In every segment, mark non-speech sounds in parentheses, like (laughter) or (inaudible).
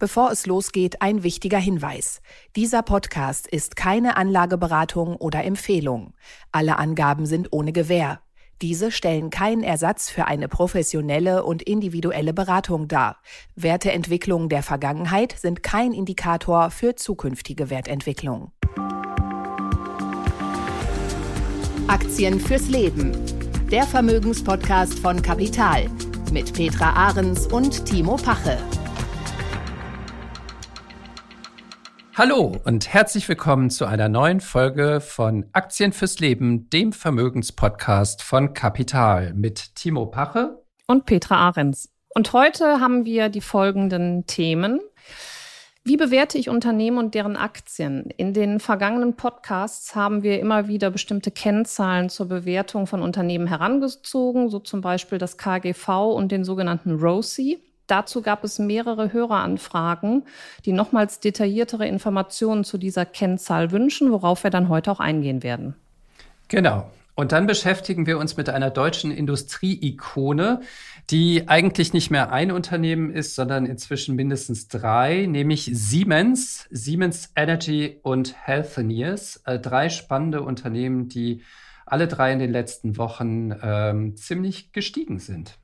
Bevor es losgeht, ein wichtiger Hinweis. Dieser Podcast ist keine Anlageberatung oder Empfehlung. Alle Angaben sind ohne Gewähr. Diese stellen keinen Ersatz für eine professionelle und individuelle Beratung dar. Werteentwicklungen der Vergangenheit sind kein Indikator für zukünftige Wertentwicklung. Aktien fürs Leben. Der Vermögenspodcast von Kapital mit Petra Ahrens und Timo Pache. Hallo und herzlich willkommen zu einer neuen Folge von Aktien fürs Leben, dem Vermögenspodcast von Kapital mit Timo Pache und Petra Ahrens. Und heute haben wir die folgenden Themen. Wie bewerte ich Unternehmen und deren Aktien? In den vergangenen Podcasts haben wir immer wieder bestimmte Kennzahlen zur Bewertung von Unternehmen herangezogen, so zum Beispiel das KGV und den sogenannten ROSI. Dazu gab es mehrere Höreranfragen, die nochmals detailliertere Informationen zu dieser Kennzahl wünschen, worauf wir dann heute auch eingehen werden. Genau. Und dann beschäftigen wir uns mit einer deutschen Industrieikone, die eigentlich nicht mehr ein Unternehmen ist, sondern inzwischen mindestens drei, nämlich Siemens, Siemens Energy und Healthineers. Äh, drei spannende Unternehmen, die alle drei in den letzten Wochen ähm, ziemlich gestiegen sind.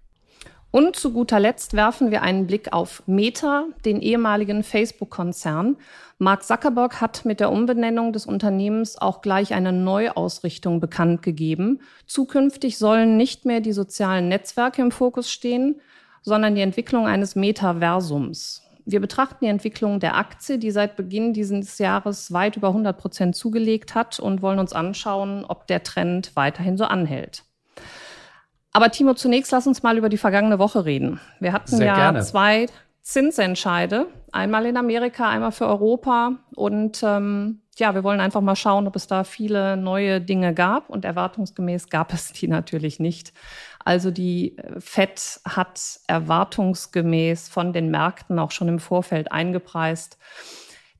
Und zu guter Letzt werfen wir einen Blick auf Meta, den ehemaligen Facebook-Konzern. Mark Zuckerberg hat mit der Umbenennung des Unternehmens auch gleich eine Neuausrichtung bekannt gegeben. Zukünftig sollen nicht mehr die sozialen Netzwerke im Fokus stehen, sondern die Entwicklung eines Metaversums. Wir betrachten die Entwicklung der Aktie, die seit Beginn dieses Jahres weit über 100 Prozent zugelegt hat und wollen uns anschauen, ob der Trend weiterhin so anhält. Aber Timo, zunächst lass uns mal über die vergangene Woche reden. Wir hatten Sehr ja gerne. zwei Zinsentscheide, einmal in Amerika, einmal für Europa. Und ähm, ja, wir wollen einfach mal schauen, ob es da viele neue Dinge gab. Und erwartungsgemäß gab es die natürlich nicht. Also die äh, FED hat erwartungsgemäß von den Märkten auch schon im Vorfeld eingepreist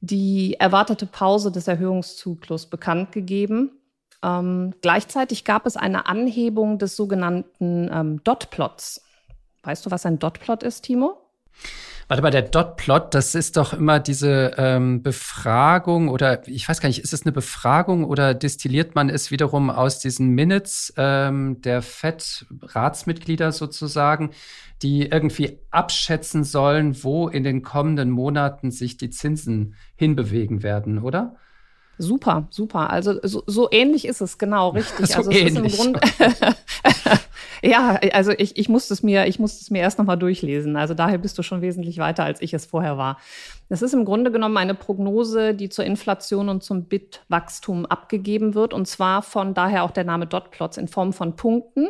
die erwartete Pause des Erhöhungszyklus bekannt gegeben. Ähm, gleichzeitig gab es eine Anhebung des sogenannten ähm, Dotplots. Weißt du, was ein Dotplot ist, Timo? Warte mal, der Dotplot, das ist doch immer diese ähm, Befragung oder ich weiß gar nicht, ist es eine Befragung oder destilliert man es wiederum aus diesen Minutes ähm, der FED-Ratsmitglieder sozusagen, die irgendwie abschätzen sollen, wo in den kommenden Monaten sich die Zinsen hinbewegen werden, oder? Super, super. Also so, so ähnlich ist es, genau, richtig. (laughs) So also es ähnlich. ist im Grunde. (laughs) ja, also ich, ich musste es mir, ich musste es mir erst nochmal durchlesen. Also daher bist du schon wesentlich weiter, als ich es vorher war. Das ist im Grunde genommen eine Prognose, die zur Inflation und zum Bitwachstum abgegeben wird. Und zwar von daher auch der Name Dotplots in Form von Punkten.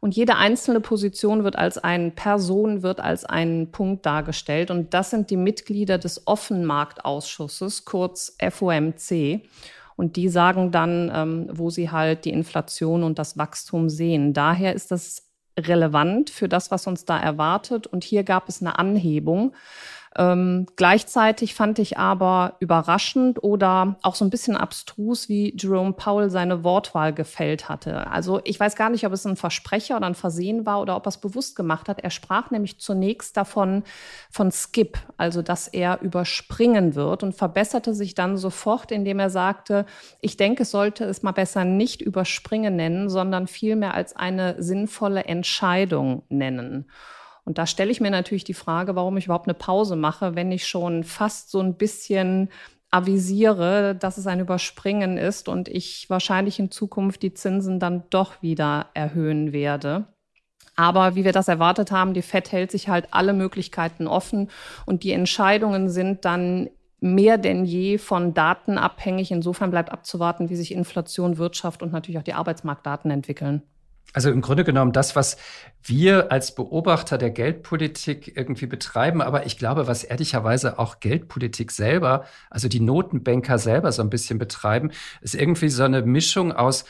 Und jede einzelne Position wird als eine Person, wird als ein Punkt dargestellt. Und das sind die Mitglieder des Offenmarktausschusses, kurz FOMC. Und die sagen dann, ähm, wo sie halt die Inflation und das Wachstum sehen. Daher ist das relevant für das, was uns da erwartet. Und hier gab es eine Anhebung. Ähm, gleichzeitig fand ich aber überraschend oder auch so ein bisschen abstrus, wie Jerome Powell seine Wortwahl gefällt hatte. Also ich weiß gar nicht, ob es ein Versprecher oder ein Versehen war oder ob er es bewusst gemacht hat. Er sprach nämlich zunächst davon von Skip, also dass er überspringen wird und verbesserte sich dann sofort, indem er sagte, ich denke, es sollte es mal besser nicht überspringen nennen, sondern vielmehr als eine sinnvolle Entscheidung nennen. Und da stelle ich mir natürlich die Frage, warum ich überhaupt eine Pause mache, wenn ich schon fast so ein bisschen avisiere, dass es ein Überspringen ist und ich wahrscheinlich in Zukunft die Zinsen dann doch wieder erhöhen werde. Aber wie wir das erwartet haben, die FED hält sich halt alle Möglichkeiten offen und die Entscheidungen sind dann mehr denn je von Daten abhängig. Insofern bleibt abzuwarten, wie sich Inflation, Wirtschaft und natürlich auch die Arbeitsmarktdaten entwickeln. Also im Grunde genommen das, was wir als Beobachter der Geldpolitik irgendwie betreiben, aber ich glaube, was ehrlicherweise auch Geldpolitik selber, also die Notenbanker selber so ein bisschen betreiben, ist irgendwie so eine Mischung aus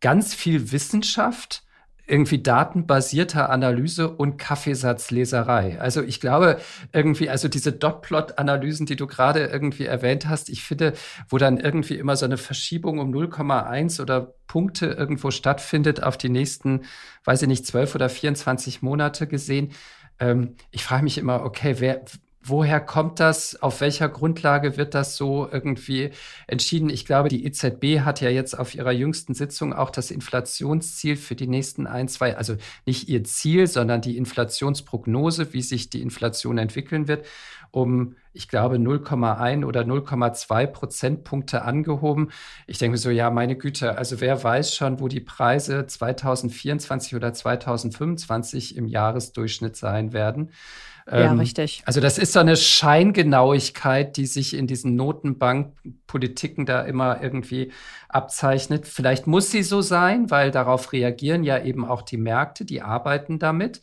ganz viel Wissenschaft, irgendwie datenbasierter Analyse und Kaffeesatzleserei. Also ich glaube irgendwie, also diese Dotplot-Analysen, die du gerade irgendwie erwähnt hast, ich finde, wo dann irgendwie immer so eine Verschiebung um 0,1 oder Punkte irgendwo stattfindet auf die nächsten, weiß ich nicht, 12 oder 24 Monate gesehen. Ähm, ich frage mich immer, okay, wer, woher kommt das? Auf welcher Grundlage wird das so irgendwie entschieden? Ich glaube, die EZB hat ja jetzt auf ihrer jüngsten Sitzung auch das Inflationsziel für die nächsten ein, zwei, also nicht ihr Ziel, sondern die Inflationsprognose, wie sich die Inflation entwickeln wird, um, ich glaube, 0,1 oder 0,2 Prozentpunkte angehoben. Ich denke so, ja, meine Güte, also wer weiß schon, wo die Preise 2024 oder 2025 im Jahresdurchschnitt sein werden. Ja, ähm, richtig. Also das ist so eine Scheingenauigkeit, die sich in diesen Notenbankpolitiken da immer irgendwie abzeichnet. Vielleicht muss sie so sein, weil darauf reagieren ja eben auch die Märkte, die arbeiten damit.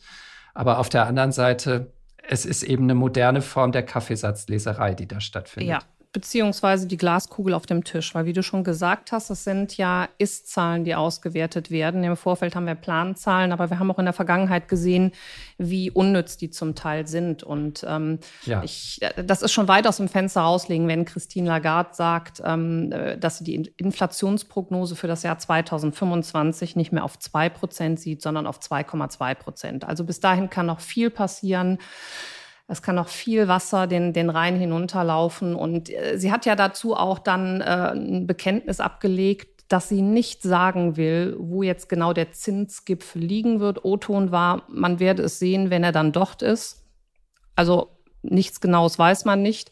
Aber auf der anderen Seite, es ist eben eine moderne Form der Kaffeesatzleserei, die da stattfindet. Ja, beziehungsweise die Glaskugel auf dem Tisch. Weil wie du schon gesagt hast, das sind ja Ist-Zahlen, die ausgewertet werden. Im Vorfeld haben wir Planzahlen, aber wir haben auch in der Vergangenheit gesehen, wie unnütz die zum Teil sind. Und ähm, ja. ich, das ist schon weit aus dem Fenster rauslegen, wenn Christine Lagarde sagt, ähm, äh, dass sie die Inflationsprognose für das Jahr 2025 nicht mehr auf 2 Prozent sieht, sondern auf 2,2 Prozent. Also bis dahin kann noch viel passieren. Es kann noch viel Wasser den, den Rhein hinunterlaufen. Und äh, sie hat ja dazu auch dann äh, ein Bekenntnis abgelegt, dass sie nicht sagen will, wo jetzt genau der Zinsgipfel liegen wird. O-Ton war, man werde es sehen, wenn er dann dort ist. Also nichts Genaues weiß man nicht.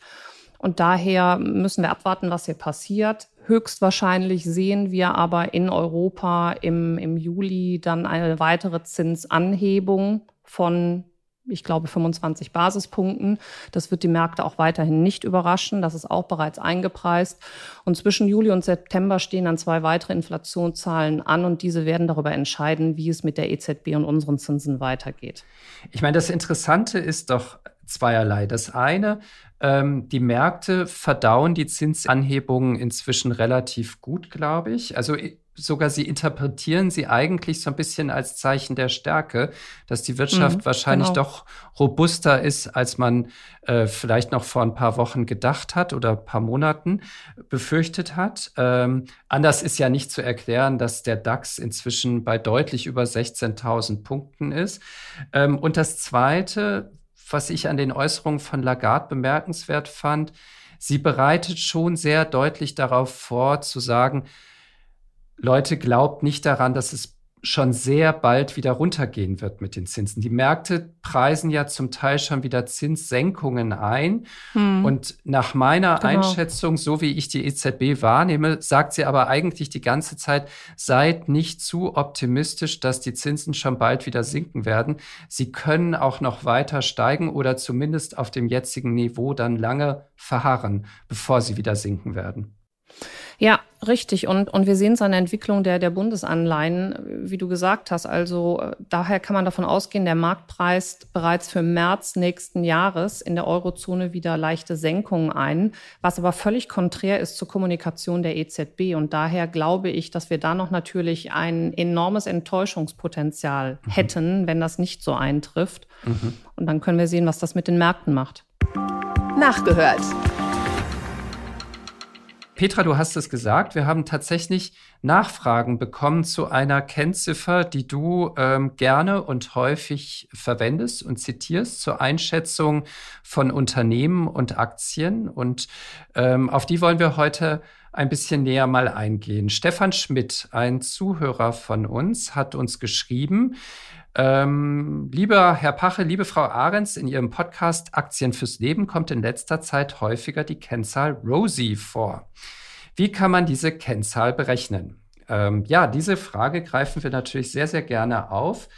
Und daher müssen wir abwarten, was hier passiert. Höchstwahrscheinlich sehen wir aber in Europa im, im Juli dann eine weitere Zinsanhebung von ich glaube, 25 Basispunkten. Das wird die Märkte auch weiterhin nicht überraschen. Das ist auch bereits eingepreist. Und zwischen Juli und September stehen dann zwei weitere Inflationszahlen an und diese werden darüber entscheiden, wie es mit der EZB und unseren Zinsen weitergeht. Ich meine, das Interessante ist doch zweierlei. Das eine, ähm, die Märkte verdauen die Zinsanhebungen inzwischen relativ gut, glaube ich. Also sogar sie interpretieren sie eigentlich so ein bisschen als Zeichen der Stärke, dass die Wirtschaft mhm, wahrscheinlich genau. doch robuster ist, als man äh, vielleicht noch vor ein paar Wochen gedacht hat oder ein paar Monaten befürchtet hat. Ähm, anders ist ja nicht zu erklären, dass der DAX inzwischen bei deutlich über 16.000 Punkten ist. Ähm, und das Zweite, was ich an den Äußerungen von Lagarde bemerkenswert fand, sie bereitet schon sehr deutlich darauf vor, zu sagen, Leute, glaubt nicht daran, dass es schon sehr bald wieder runtergehen wird mit den Zinsen. Die Märkte preisen ja zum Teil schon wieder Zinssenkungen ein. Hm. Und nach meiner genau. Einschätzung, so wie ich die EZB wahrnehme, sagt sie aber eigentlich die ganze Zeit, seid nicht zu optimistisch, dass die Zinsen schon bald wieder sinken werden. Sie können auch noch weiter steigen oder zumindest auf dem jetzigen Niveau dann lange verharren, bevor sie wieder sinken werden. Ja, richtig. Und, und wir sehen es an der Entwicklung der, der Bundesanleihen, wie du gesagt hast. Also äh, daher kann man davon ausgehen, der Markt preist bereits für März nächsten Jahres in der Eurozone wieder leichte Senkungen ein, was aber völlig konträr ist zur Kommunikation der EZB. Und daher glaube ich, dass wir da noch natürlich ein enormes Enttäuschungspotenzial mhm. hätten, wenn das nicht so eintrifft. Mhm. Und dann können wir sehen, was das mit den Märkten macht. Nachgehört. Petra, du hast es gesagt, wir haben tatsächlich Nachfragen bekommen zu einer Kennziffer, die du ähm, gerne und häufig verwendest und zitierst zur Einschätzung von Unternehmen und Aktien. Und ähm, auf die wollen wir heute ein bisschen näher mal eingehen. Stefan Schmidt, ein Zuhörer von uns, hat uns geschrieben, ähm, lieber Herr Pache, liebe Frau Ahrens, in Ihrem Podcast Aktien fürs Leben kommt in letzter Zeit häufiger die Kennzahl Rosie vor. Wie kann man diese Kennzahl berechnen? Ähm, ja, diese Frage greifen wir natürlich sehr, sehr gerne auf.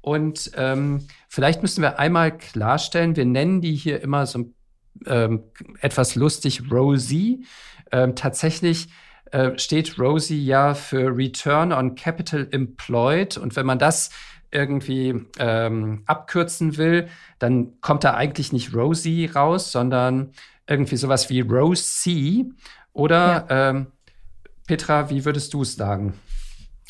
Und ähm, vielleicht müssen wir einmal klarstellen, wir nennen die hier immer so ähm, etwas lustig Rosie. Ähm, tatsächlich äh, steht Rosie ja für Return on Capital Employed. Und wenn man das irgendwie ähm, abkürzen will, dann kommt da eigentlich nicht Rosie raus, sondern irgendwie sowas wie Rose C. Oder ja. ähm, Petra, wie würdest du es sagen?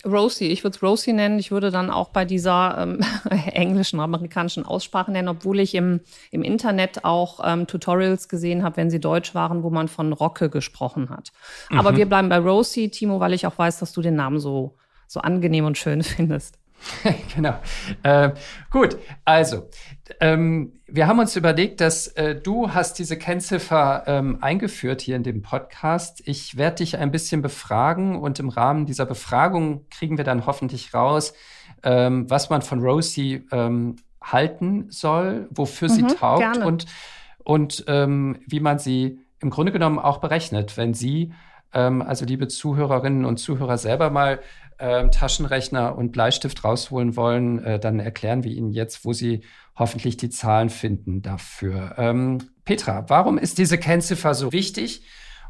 Rosie, ich würde es Rosie nennen. Ich würde dann auch bei dieser ähm, (laughs) englischen, amerikanischen Aussprache nennen, obwohl ich im, im Internet auch ähm, Tutorials gesehen habe, wenn sie deutsch waren, wo man von Rocke gesprochen hat. Mhm. Aber wir bleiben bei Rosie, Timo, weil ich auch weiß, dass du den Namen so, so angenehm und schön (laughs) findest. (laughs) genau. Äh, gut, also ähm, wir haben uns überlegt, dass äh, du hast diese Kennziffer ähm, eingeführt hier in dem Podcast. Ich werde dich ein bisschen befragen und im Rahmen dieser Befragung kriegen wir dann hoffentlich raus, ähm, was man von Rosie ähm, halten soll, wofür mhm, sie taugt gerne. und, und ähm, wie man sie im Grunde genommen auch berechnet, wenn sie ähm, also liebe Zuhörerinnen und Zuhörer selber mal äh, Taschenrechner und Bleistift rausholen wollen, äh, dann erklären wir Ihnen jetzt, wo Sie hoffentlich die Zahlen finden dafür. Ähm, Petra, warum ist diese Kennziffer so wichtig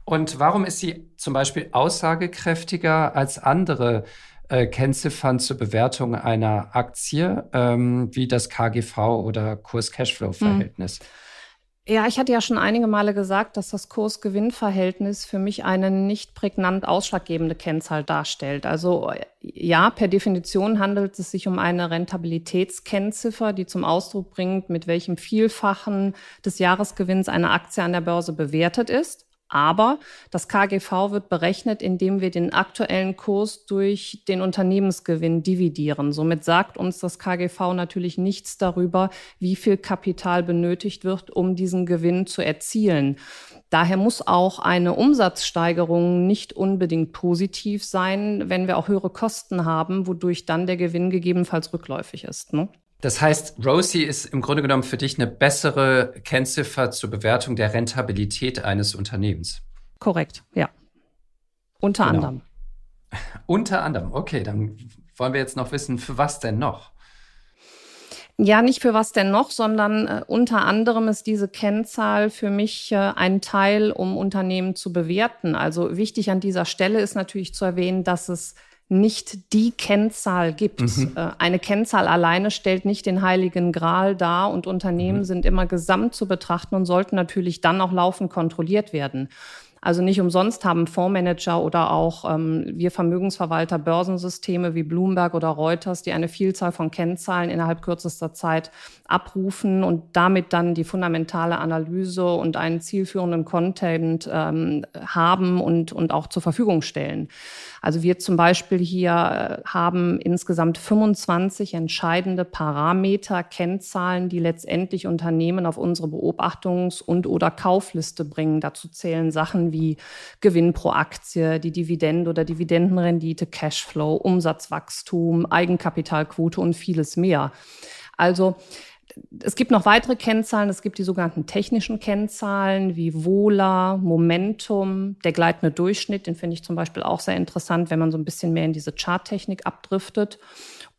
und warum ist sie zum Beispiel aussagekräftiger als andere äh, Kennziffern zur Bewertung einer Aktie, ähm, wie das KGV oder Kurs-Cashflow-Verhältnis? Hm. Ja, ich hatte ja schon einige Male gesagt, dass das Kurs-Gewinn-Verhältnis für mich eine nicht prägnant ausschlaggebende Kennzahl darstellt. Also ja, per Definition handelt es sich um eine Rentabilitätskennziffer, die zum Ausdruck bringt, mit welchem Vielfachen des Jahresgewinns eine Aktie an der Börse bewertet ist. Aber das KGV wird berechnet, indem wir den aktuellen Kurs durch den Unternehmensgewinn dividieren. Somit sagt uns das KGV natürlich nichts darüber, wie viel Kapital benötigt wird, um diesen Gewinn zu erzielen. Daher muss auch eine Umsatzsteigerung nicht unbedingt positiv sein, wenn wir auch höhere Kosten haben, wodurch dann der Gewinn gegebenenfalls rückläufig ist. Ne? Das heißt, Rosie ist im Grunde genommen für dich eine bessere Kennziffer zur Bewertung der Rentabilität eines Unternehmens. Korrekt, ja. Unter genau. anderem. (laughs) Unter anderem, okay, dann wollen wir jetzt noch wissen, für was denn noch? Ja, nicht für was denn noch, sondern äh, unter anderem ist diese Kennzahl für mich äh, ein Teil, um Unternehmen zu bewerten. Also wichtig an dieser Stelle ist natürlich zu erwähnen, dass es nicht die Kennzahl gibt. Mhm. Äh, eine Kennzahl alleine stellt nicht den heiligen Gral dar und Unternehmen mhm. sind immer gesamt zu betrachten und sollten natürlich dann auch laufend kontrolliert werden. Also nicht umsonst haben Fondsmanager oder auch ähm, wir Vermögensverwalter Börsensysteme wie Bloomberg oder Reuters, die eine Vielzahl von Kennzahlen innerhalb kürzester Zeit abrufen und damit dann die fundamentale Analyse und einen zielführenden Content ähm, haben und, und auch zur Verfügung stellen. Also wir zum Beispiel hier äh, haben insgesamt 25 entscheidende Parameter, Kennzahlen, die letztendlich Unternehmen auf unsere Beobachtungs- und oder Kaufliste bringen. Dazu zählen Sachen wie Gewinn pro Aktie, die Dividende oder Dividendenrendite, Cashflow, Umsatzwachstum, Eigenkapitalquote und vieles mehr. Also es gibt noch weitere Kennzahlen. Es gibt die sogenannten technischen Kennzahlen wie Vola, Momentum, der gleitende Durchschnitt. Den finde ich zum Beispiel auch sehr interessant, wenn man so ein bisschen mehr in diese Charttechnik abdriftet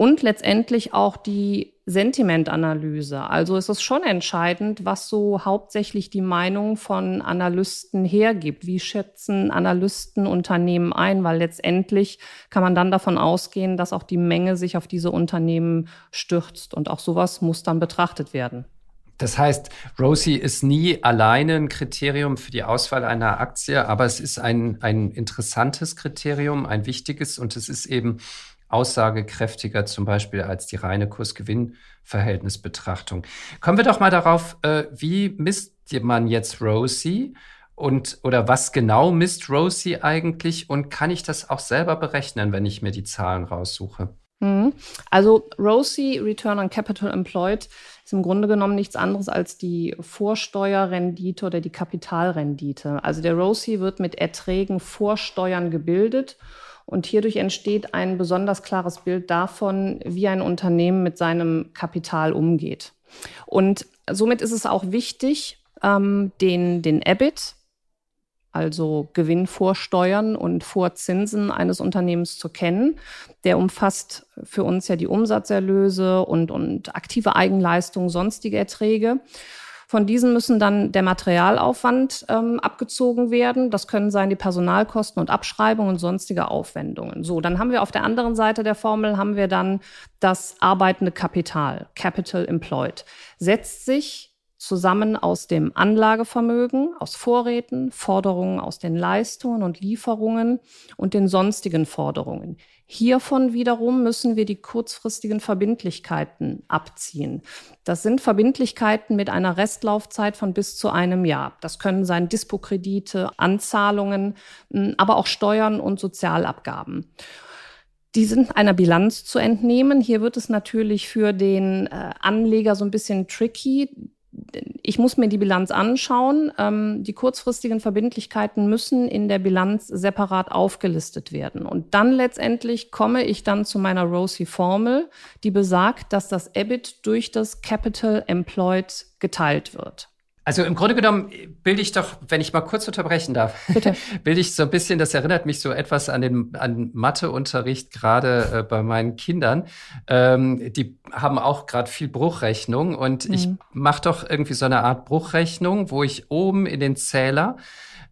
und letztendlich auch die Sentimentanalyse. Also es ist schon entscheidend, was so hauptsächlich die Meinung von Analysten hergibt. Wie schätzen Analysten Unternehmen ein? Weil letztendlich kann man dann davon ausgehen, dass auch die Menge sich auf diese Unternehmen stürzt. Und auch sowas muss dann betrachtet werden. Das heißt, Rosie ist nie alleine ein Kriterium für die Auswahl einer Aktie, aber es ist ein, ein interessantes Kriterium, ein wichtiges und es ist eben aussagekräftiger zum Beispiel als die reine Kurs-Gewinn-Verhältnisbetrachtung. Kommen wir doch mal darauf, äh, wie misst man jetzt Rosie und oder was genau misst Rosie eigentlich und kann ich das auch selber berechnen, wenn ich mir die Zahlen raussuche? Mhm. Also Rosie, Return on Capital Employed, ist im Grunde genommen nichts anderes als die Vorsteuerrendite oder die Kapitalrendite. Also der Rosie wird mit Erträgen vor Steuern gebildet und hierdurch entsteht ein besonders klares Bild davon, wie ein Unternehmen mit seinem Kapital umgeht. Und somit ist es auch wichtig, ähm, den, den EBIT, also Gewinn vor Steuern und vor Zinsen eines Unternehmens zu kennen. Der umfasst für uns ja die Umsatzerlöse und, und aktive Eigenleistungen, sonstige Erträge. Von diesen müssen dann der Materialaufwand ähm, abgezogen werden. Das können sein die Personalkosten und Abschreibungen und sonstige Aufwendungen. So, dann haben wir auf der anderen Seite der Formel haben wir dann das arbeitende Kapital, Capital Employed. Setzt sich zusammen aus dem Anlagevermögen, aus Vorräten, Forderungen aus den Leistungen und Lieferungen und den sonstigen Forderungen. Hiervon wiederum müssen wir die kurzfristigen Verbindlichkeiten abziehen. Das sind Verbindlichkeiten mit einer Restlaufzeit von bis zu einem Jahr. Das können sein Dispokredite, Anzahlungen, aber auch Steuern und Sozialabgaben. Die sind einer Bilanz zu entnehmen. Hier wird es natürlich für den äh, Anleger so ein bisschen tricky. Ich muss mir die Bilanz anschauen. Ähm, die kurzfristigen Verbindlichkeiten müssen in der Bilanz separat aufgelistet werden. Und dann letztendlich komme ich dann zu meiner ROSI-Formel, die besagt, dass das EBIT durch das Capital Employed geteilt wird. Also im Grunde genommen bilde ich doch, wenn ich mal kurz unterbrechen darf, Bitte. (laughs) bilde ich so ein bisschen, das erinnert mich so etwas an den an Matheunterricht gerade äh, bei meinen Kindern. Ähm, die haben auch gerade viel Bruchrechnung und mhm. ich mache doch irgendwie so eine Art Bruchrechnung, wo ich oben in den Zähler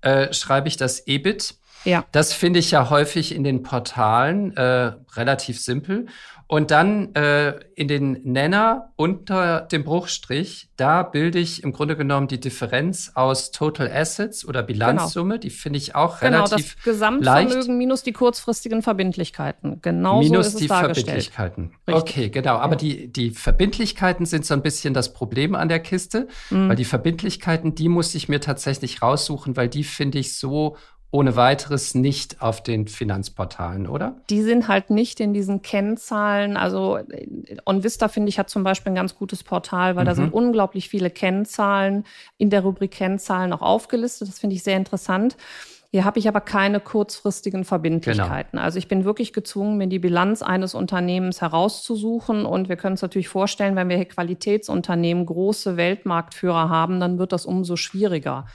äh, schreibe ich das EBIT. Ja. Das finde ich ja häufig in den Portalen äh, relativ simpel. Und dann äh, in den Nenner unter dem Bruchstrich, da bilde ich im Grunde genommen die Differenz aus Total Assets oder Bilanzsumme. Genau. Die finde ich auch genau, relativ Genau, das Gesamtvermögen leicht. minus die kurzfristigen Verbindlichkeiten. Genau minus so ist die es dargestellt. Verbindlichkeiten. Richtig. Okay, genau. Aber ja. die, die Verbindlichkeiten sind so ein bisschen das Problem an der Kiste, mhm. weil die Verbindlichkeiten, die muss ich mir tatsächlich raussuchen, weil die finde ich so ohne weiteres nicht auf den Finanzportalen, oder? Die sind halt nicht in diesen Kennzahlen. Also OnVista, finde ich, hat zum Beispiel ein ganz gutes Portal, weil mhm. da sind unglaublich viele Kennzahlen in der Rubrik Kennzahlen auch aufgelistet. Das finde ich sehr interessant. Hier habe ich aber keine kurzfristigen Verbindlichkeiten. Genau. Also ich bin wirklich gezwungen, mir die Bilanz eines Unternehmens herauszusuchen. Und wir können uns natürlich vorstellen, wenn wir hier Qualitätsunternehmen, große Weltmarktführer haben, dann wird das umso schwieriger.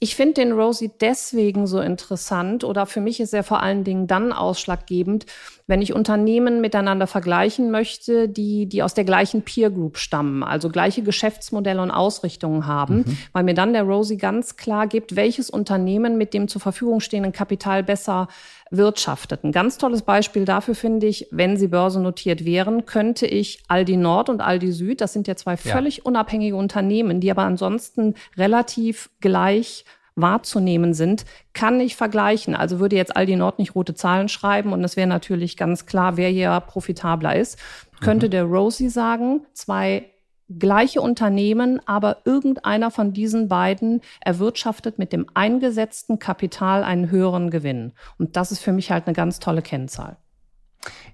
Ich finde den Rosie deswegen so interessant oder für mich ist er vor allen Dingen dann ausschlaggebend, wenn ich Unternehmen miteinander vergleichen möchte, die, die aus der gleichen Peer Group stammen, also gleiche Geschäftsmodelle und Ausrichtungen haben, mhm. weil mir dann der Rosie ganz klar gibt, welches Unternehmen mit dem zur Verfügung stehenden Kapital besser wirtschaftet. Ein ganz tolles Beispiel dafür finde ich, wenn sie börsennotiert wären, könnte ich Aldi Nord und Aldi Süd, das sind ja zwei völlig ja. unabhängige Unternehmen, die aber ansonsten relativ gleich wahrzunehmen sind, kann ich vergleichen. Also würde jetzt Aldi Nord nicht rote Zahlen schreiben und es wäre natürlich ganz klar, wer hier profitabler ist. Könnte mhm. der Rosie sagen, zwei gleiche Unternehmen, aber irgendeiner von diesen beiden erwirtschaftet mit dem eingesetzten Kapital einen höheren Gewinn. Und das ist für mich halt eine ganz tolle Kennzahl.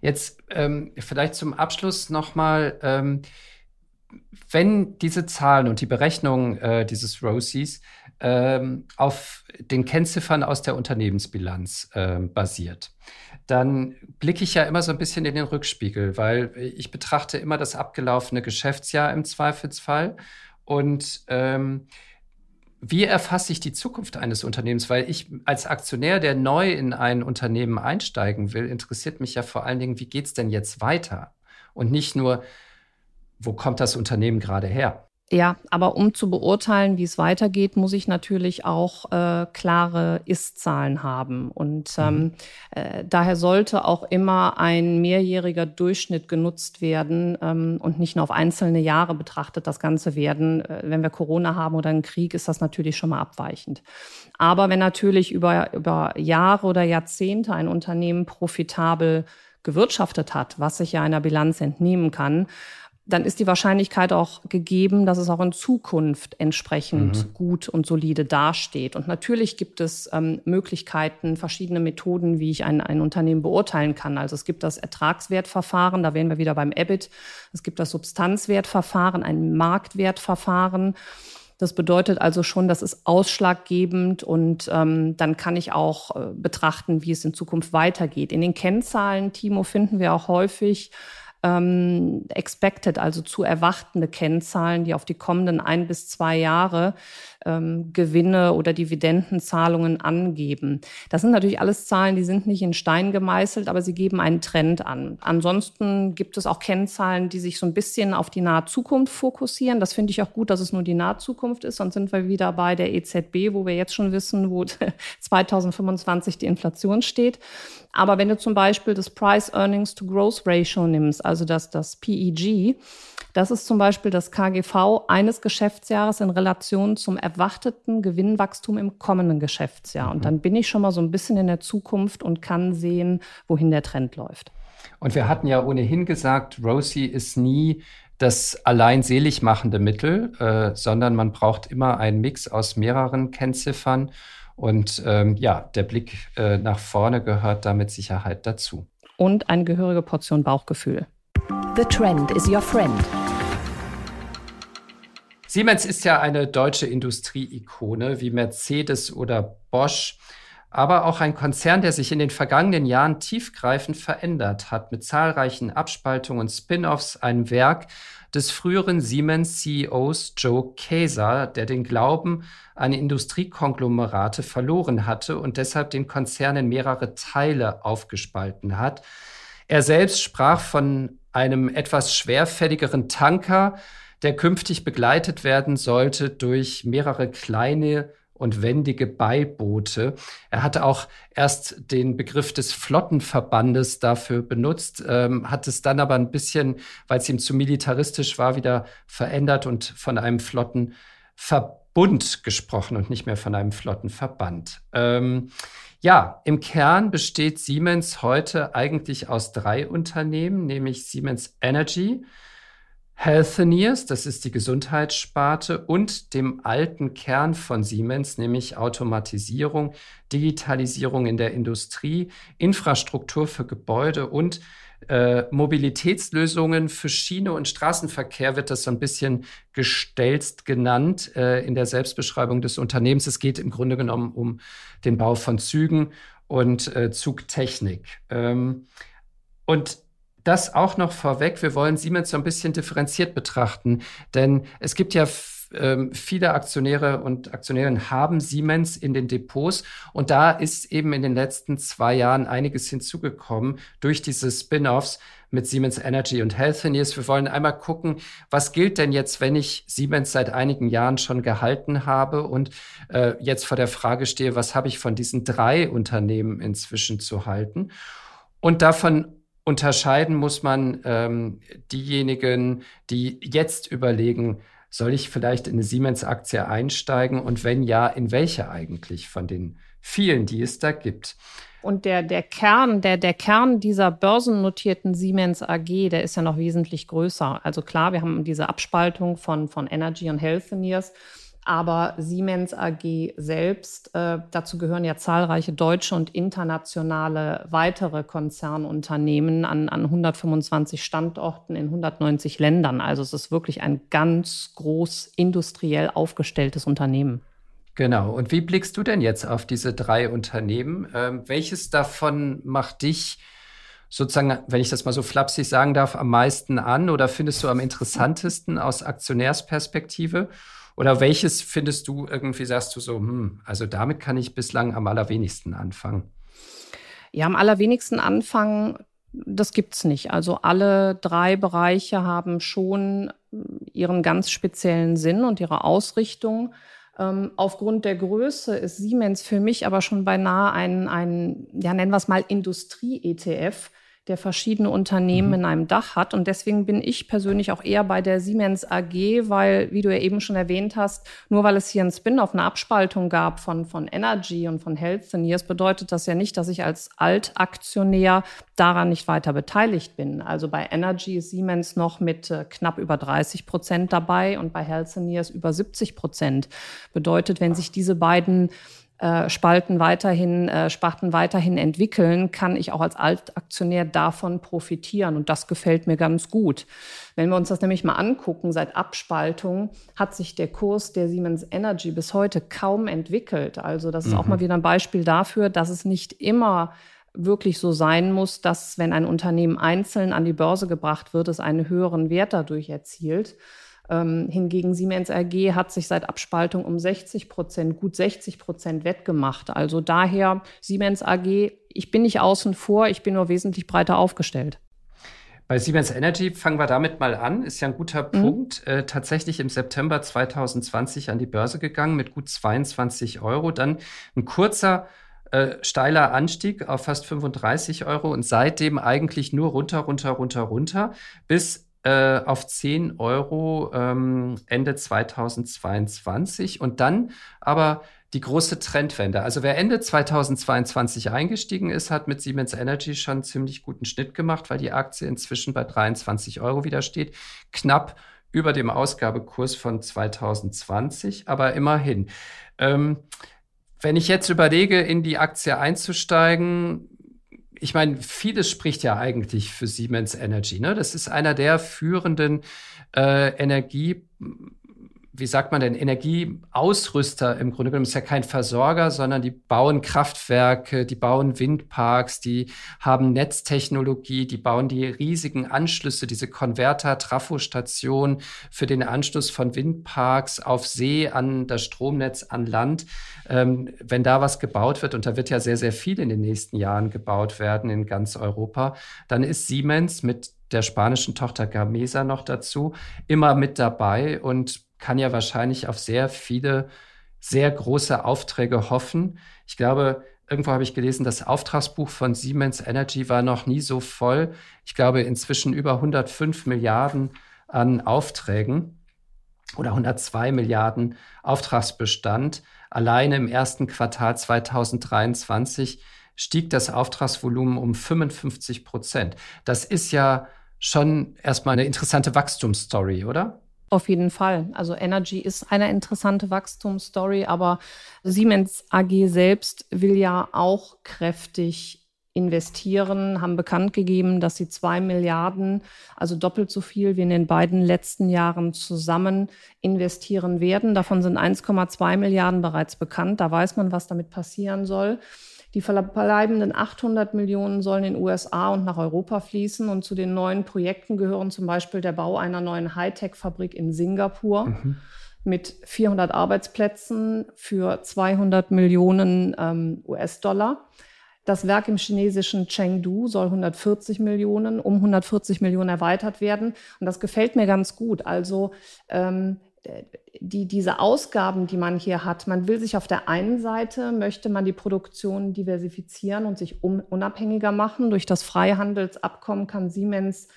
Jetzt ähm, vielleicht zum Abschluss nochmal, ähm, wenn diese Zahlen und die Berechnung äh, dieses Rosies ähm, auf den Kennziffern aus der Unternehmensbilanz äh, basiert, dann blicke ich ja immer so ein bisschen in den Rückspiegel, weil ich betrachte immer das abgelaufene Geschäftsjahr im Zweifelsfall und ähm, wie erfasse ich die Zukunft eines Unternehmens? Weil ich als Aktionär, der neu in ein Unternehmen einsteigen will, interessiert mich ja vor allen Dingen, wie geht es denn jetzt weiter? Und nicht nur, wo kommt das Unternehmen gerade her? Ja, aber um zu beurteilen, wie es weitergeht, muss ich natürlich auch äh, klare Ist-Zahlen haben. Und mhm. ähm, äh, daher sollte auch immer ein mehrjähriger Durchschnitt genutzt werden ähm, und nicht nur auf einzelne Jahre betrachtet das Ganze werden. Äh, wenn wir Corona haben oder einen Krieg, ist das natürlich schon mal abweichend. Aber wenn natürlich über, über Jahre oder Jahrzehnte ein Unternehmen profitabel gewirtschaftet hat, was sich ja einer Bilanz entnehmen kann, dann ist die Wahrscheinlichkeit auch gegeben, dass es auch in Zukunft entsprechend mhm. gut und solide dasteht. Und natürlich gibt es ähm, Möglichkeiten, verschiedene Methoden, wie ich ein, ein Unternehmen beurteilen kann. Also es gibt das Ertragswertverfahren, da wären wir wieder beim EBIT. Es gibt das Substanzwertverfahren, ein Marktwertverfahren. Das bedeutet also schon, das ist ausschlaggebend und ähm, dann kann ich auch äh, betrachten, wie es in Zukunft weitergeht. In den Kennzahlen, Timo, finden wir auch häufig ähm, expected, also zu erwartende Kennzahlen, die auf die kommenden ein bis zwei Jahre ähm, Gewinne oder Dividendenzahlungen angeben. Das sind natürlich alles Zahlen, die sind nicht in Stein gemeißelt, aber sie geben einen Trend an. Ansonsten gibt es auch Kennzahlen, die sich so ein bisschen auf die nahe Zukunft fokussieren. Das finde ich auch gut, dass es nur die nahe Zukunft ist. Sonst sind wir wieder bei der EZB, wo wir jetzt schon wissen, wo (laughs) 2025 die Inflation steht. Aber wenn du zum Beispiel das Price Earnings to Growth Ratio nimmst, also das, das PEG, das ist zum Beispiel das KGV eines Geschäftsjahres in Relation zum erwarteten Gewinnwachstum im kommenden Geschäftsjahr. Und mhm. dann bin ich schon mal so ein bisschen in der Zukunft und kann sehen, wohin der Trend läuft. Und wir hatten ja ohnehin gesagt, Rosie ist nie das allein selig machende Mittel, äh, sondern man braucht immer einen Mix aus mehreren Kennziffern. Und ähm, ja, der Blick äh, nach vorne gehört da mit Sicherheit dazu. und eine gehörige Portion Bauchgefühl. The Trend is your friend. Siemens ist ja eine deutsche Industrieikone wie Mercedes oder Bosch, aber auch ein Konzern, der sich in den vergangenen Jahren tiefgreifend verändert hat, mit zahlreichen Abspaltungen und Spin-offs, einem Werk des früheren Siemens-CEOs Joe Kaeser, der den Glauben an Industriekonglomerate verloren hatte und deshalb den Konzern in mehrere Teile aufgespalten hat. Er selbst sprach von einem etwas schwerfälligeren Tanker, der künftig begleitet werden sollte durch mehrere kleine und wendige Beiboote. Er hatte auch erst den Begriff des Flottenverbandes dafür benutzt, ähm, hat es dann aber ein bisschen, weil es ihm zu militaristisch war, wieder verändert und von einem Flottenverbund gesprochen und nicht mehr von einem Flottenverband. Ähm, ja, im Kern besteht Siemens heute eigentlich aus drei Unternehmen, nämlich Siemens Energy, Healthineers, das ist die Gesundheitssparte, und dem alten Kern von Siemens, nämlich Automatisierung, Digitalisierung in der Industrie, Infrastruktur für Gebäude und äh, Mobilitätslösungen für Schiene und Straßenverkehr wird das so ein bisschen gestelzt genannt äh, in der Selbstbeschreibung des Unternehmens. Es geht im Grunde genommen um den Bau von Zügen und äh, Zugtechnik. Ähm, und das auch noch vorweg. Wir wollen Siemens so ein bisschen differenziert betrachten, denn es gibt ja ähm, viele Aktionäre und Aktionärinnen haben Siemens in den Depots und da ist eben in den letzten zwei Jahren einiges hinzugekommen durch diese Spin-offs mit Siemens Energy und Healthineers. Wir wollen einmal gucken, was gilt denn jetzt, wenn ich Siemens seit einigen Jahren schon gehalten habe und äh, jetzt vor der Frage stehe, was habe ich von diesen drei Unternehmen inzwischen zu halten? Und davon unterscheiden muss man ähm, diejenigen, die jetzt überlegen, soll ich vielleicht in eine Siemens-Aktie einsteigen und wenn ja, in welche eigentlich von den vielen, die es da gibt? Und der, der Kern, der, der Kern dieser börsennotierten Siemens AG, der ist ja noch wesentlich größer. Also klar, wir haben diese Abspaltung von, von Energy und Healthineers. Aber Siemens AG selbst, äh, dazu gehören ja zahlreiche deutsche und internationale weitere Konzernunternehmen an, an 125 Standorten in 190 Ländern. Also es ist wirklich ein ganz groß industriell aufgestelltes Unternehmen. Genau. Und wie blickst du denn jetzt auf diese drei Unternehmen? Ähm, welches davon macht dich sozusagen, wenn ich das mal so flapsig sagen darf, am meisten an oder findest du am interessantesten aus Aktionärsperspektive? Oder welches findest du irgendwie, sagst du so, hm, also damit kann ich bislang am allerwenigsten anfangen? Ja, am allerwenigsten anfangen, das gibt's nicht. Also alle drei Bereiche haben schon ihren ganz speziellen Sinn und ihre Ausrichtung. Ähm, aufgrund der Größe ist Siemens für mich aber schon beinahe ein, ein ja, nennen wir es mal Industrie-ETF der verschiedene Unternehmen mhm. in einem Dach hat. Und deswegen bin ich persönlich auch eher bei der Siemens AG, weil, wie du ja eben schon erwähnt hast, nur weil es hier einen Spin-off, eine Abspaltung gab von, von Energy und von Healthineers, bedeutet das ja nicht, dass ich als Altaktionär daran nicht weiter beteiligt bin. Also bei Energy ist Siemens noch mit äh, knapp über 30 Prozent dabei und bei Healthineers über 70 Prozent. Bedeutet, wenn sich diese beiden äh, Spalten weiterhin, äh, Sparten weiterhin entwickeln, kann ich auch als Altaktionär davon profitieren. Und das gefällt mir ganz gut. Wenn wir uns das nämlich mal angucken, seit Abspaltung hat sich der Kurs der Siemens Energy bis heute kaum entwickelt. Also das ist mhm. auch mal wieder ein Beispiel dafür, dass es nicht immer wirklich so sein muss, dass wenn ein Unternehmen einzeln an die Börse gebracht wird, es einen höheren Wert dadurch erzielt. Ähm, hingegen Siemens AG hat sich seit Abspaltung um 60 Prozent, gut 60 Prozent wettgemacht. Also daher Siemens AG, ich bin nicht außen vor, ich bin nur wesentlich breiter aufgestellt. Bei Siemens Energy fangen wir damit mal an. Ist ja ein guter mhm. Punkt. Äh, tatsächlich im September 2020 an die Börse gegangen mit gut 22 Euro. Dann ein kurzer äh, steiler Anstieg auf fast 35 Euro und seitdem eigentlich nur runter, runter, runter, runter, bis äh, auf 10 Euro ähm, Ende 2022 und dann aber die große Trendwende. Also wer Ende 2022 eingestiegen ist, hat mit Siemens Energy schon ziemlich guten Schnitt gemacht, weil die Aktie inzwischen bei 23 Euro wieder steht. Knapp über dem Ausgabekurs von 2020, aber immerhin. Ähm, wenn ich jetzt überlege, in die Aktie einzusteigen, ich meine, vieles spricht ja eigentlich für Siemens Energy. Ne? Das ist einer der führenden äh, Energie wie sagt man denn, Energieausrüster im Grunde genommen ist ja kein Versorger, sondern die bauen Kraftwerke, die bauen Windparks, die haben Netztechnologie, die bauen die riesigen Anschlüsse, diese Konverter, Trafostation für den Anschluss von Windparks auf See an das Stromnetz an Land. Ähm, wenn da was gebaut wird, und da wird ja sehr, sehr viel in den nächsten Jahren gebaut werden in ganz Europa, dann ist Siemens mit der spanischen Tochter Gamesa noch dazu immer mit dabei und kann ja wahrscheinlich auf sehr viele, sehr große Aufträge hoffen. Ich glaube, irgendwo habe ich gelesen, das Auftragsbuch von Siemens Energy war noch nie so voll. Ich glaube, inzwischen über 105 Milliarden an Aufträgen oder 102 Milliarden Auftragsbestand. Alleine im ersten Quartal 2023 stieg das Auftragsvolumen um 55 Prozent. Das ist ja schon erstmal eine interessante Wachstumsstory, oder? Auf jeden Fall. Also Energy ist eine interessante Wachstumsstory, aber Siemens AG selbst will ja auch kräftig investieren, haben bekannt gegeben, dass sie zwei Milliarden, also doppelt so viel wie in den beiden letzten Jahren zusammen investieren werden. Davon sind 1,2 Milliarden bereits bekannt. Da weiß man, was damit passieren soll. Die verbleibenden 800 Millionen sollen in den USA und nach Europa fließen. Und zu den neuen Projekten gehören zum Beispiel der Bau einer neuen Hightech-Fabrik in Singapur mhm. mit 400 Arbeitsplätzen für 200 Millionen ähm, US-Dollar. Das Werk im chinesischen Chengdu soll 140 Millionen, um 140 Millionen erweitert werden. Und das gefällt mir ganz gut. Also ähm, die, diese Ausgaben, die man hier hat, man will sich auf der einen Seite, möchte man die Produktion diversifizieren und sich um, unabhängiger machen. Durch das Freihandelsabkommen kann Siemens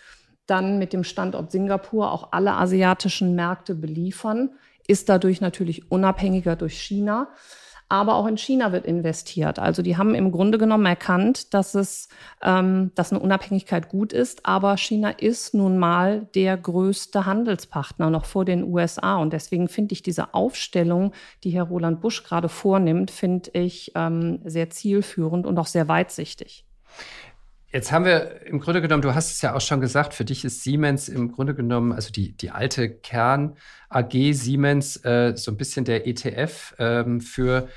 dann mit dem Standort Singapur auch alle asiatischen Märkte beliefern, ist dadurch natürlich unabhängiger durch China. Aber auch in China wird investiert. Also die haben im Grunde genommen erkannt, dass es, ähm, dass eine Unabhängigkeit gut ist. Aber China ist nun mal der größte Handelspartner noch vor den USA. Und deswegen finde ich diese Aufstellung, die Herr Roland Busch gerade vornimmt, finde ich ähm, sehr zielführend und auch sehr weitsichtig. Jetzt haben wir im Grunde genommen, du hast es ja auch schon gesagt, für dich ist Siemens im Grunde genommen, also die, die alte Kern AG Siemens, äh, so ein bisschen der ETF ähm, für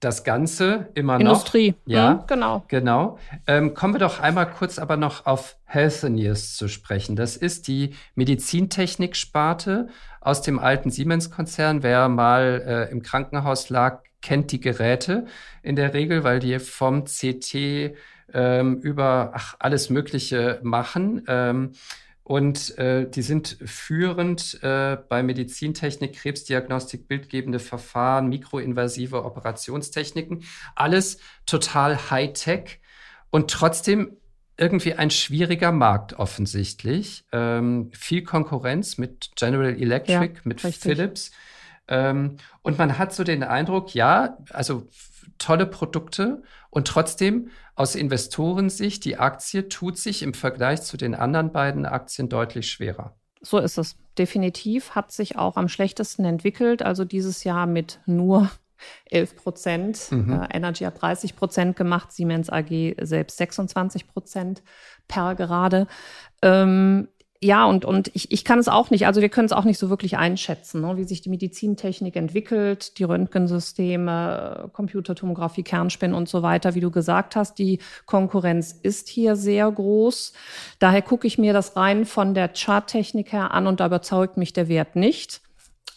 das Ganze immer noch. Industrie, ja, mhm, genau. Genau. Ähm, kommen wir doch einmal kurz aber noch auf Healthineers zu sprechen. Das ist die Medizintechnik-Sparte aus dem alten Siemens-Konzern. Wer mal äh, im Krankenhaus lag, kennt die Geräte in der Regel, weil die vom CT ähm, über ach, alles Mögliche machen. Ähm, und äh, die sind führend äh, bei Medizintechnik, Krebsdiagnostik, bildgebende Verfahren, mikroinvasive Operationstechniken. Alles total Hightech und trotzdem irgendwie ein schwieriger Markt offensichtlich. Ähm, viel Konkurrenz mit General Electric, ja, mit richtig. Philips. Ähm, und man hat so den Eindruck, ja, also tolle Produkte und trotzdem aus Investorensicht, die Aktie tut sich im Vergleich zu den anderen beiden Aktien deutlich schwerer. So ist es. Definitiv hat sich auch am schlechtesten entwickelt. Also dieses Jahr mit nur (laughs) 11 Prozent. Mhm. Äh, Energy hat 30 Prozent gemacht, Siemens AG selbst 26 Prozent per gerade. Ähm, ja, und, und ich, ich kann es auch nicht, also wir können es auch nicht so wirklich einschätzen, ne, wie sich die Medizintechnik entwickelt, die Röntgensysteme, Computertomographie, Kernspinnen und so weiter, wie du gesagt hast. Die Konkurrenz ist hier sehr groß. Daher gucke ich mir das rein von der Charttechnik her an und da überzeugt mich der Wert nicht.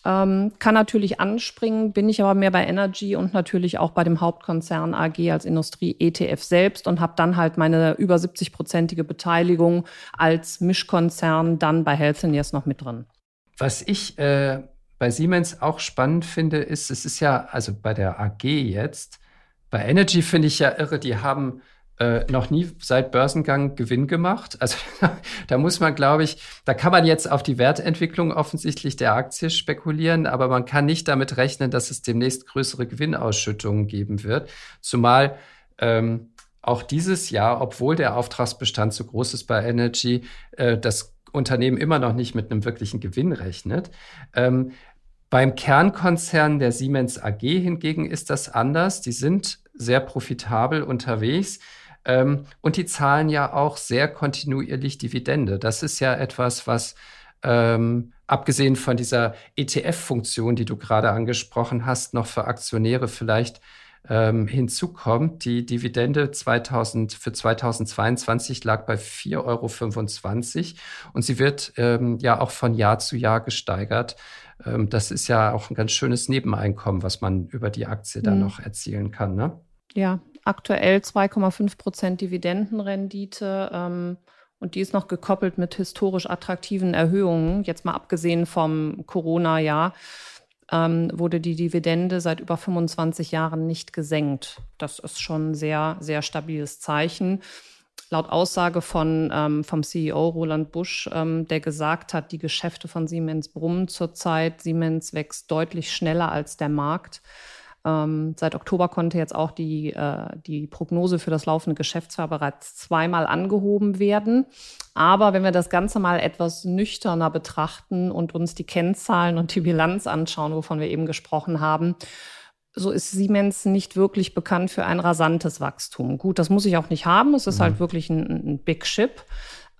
Ähm, kann natürlich anspringen, bin ich aber mehr bei Energy und natürlich auch bei dem Hauptkonzern AG als Industrie-ETF selbst und habe dann halt meine über 70-prozentige Beteiligung als Mischkonzern dann bei Healthineers noch mit drin. Was ich äh, bei Siemens auch spannend finde, ist, es ist ja, also bei der AG jetzt, bei Energy finde ich ja irre, die haben äh, noch nie seit Börsengang Gewinn gemacht. Also (laughs) da muss man, glaube ich, da kann man jetzt auf die Wertentwicklung offensichtlich der Aktie spekulieren, aber man kann nicht damit rechnen, dass es demnächst größere Gewinnausschüttungen geben wird. Zumal ähm, auch dieses Jahr, obwohl der Auftragsbestand so groß ist bei Energy, äh, das Unternehmen immer noch nicht mit einem wirklichen Gewinn rechnet. Ähm, beim Kernkonzern der Siemens AG hingegen ist das anders. Die sind sehr profitabel unterwegs. Ähm, und die zahlen ja auch sehr kontinuierlich Dividende. Das ist ja etwas, was ähm, abgesehen von dieser ETF-Funktion, die du gerade angesprochen hast, noch für Aktionäre vielleicht hinzukommt. Die Dividende 2000, für 2022 lag bei 4,25 Euro und sie wird ähm, ja auch von Jahr zu Jahr gesteigert. Ähm, das ist ja auch ein ganz schönes Nebeneinkommen, was man über die Aktie dann mhm. noch erzielen kann. Ne? Ja, aktuell 2,5 Prozent Dividendenrendite. Ähm, und die ist noch gekoppelt mit historisch attraktiven Erhöhungen. Jetzt mal abgesehen vom Corona-Jahr ähm, wurde die Dividende seit über 25 Jahren nicht gesenkt. Das ist schon ein sehr, sehr stabiles Zeichen laut Aussage von, ähm, vom CEO Roland Busch, ähm, der gesagt hat, die Geschäfte von Siemens brummen zurzeit. Siemens wächst deutlich schneller als der Markt. Ähm, seit Oktober konnte jetzt auch die, äh, die Prognose für das laufende Geschäftsjahr bereits zweimal angehoben werden. Aber wenn wir das Ganze mal etwas nüchterner betrachten und uns die Kennzahlen und die Bilanz anschauen, wovon wir eben gesprochen haben, so ist Siemens nicht wirklich bekannt für ein rasantes Wachstum. Gut, das muss ich auch nicht haben. Es ist mhm. halt wirklich ein, ein Big Ship.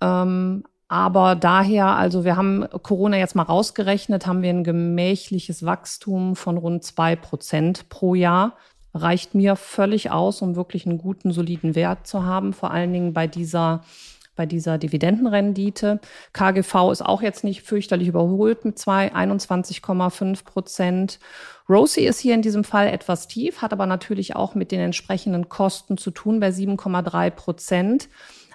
Ähm, aber daher, also wir haben Corona jetzt mal rausgerechnet, haben wir ein gemächliches Wachstum von rund zwei Prozent pro Jahr. Reicht mir völlig aus, um wirklich einen guten, soliden Wert zu haben, vor allen Dingen bei dieser bei dieser Dividendenrendite. KGV ist auch jetzt nicht fürchterlich überholt mit 21,5 Prozent. Rosie ist hier in diesem Fall etwas tief, hat aber natürlich auch mit den entsprechenden Kosten zu tun bei 7,3 Prozent.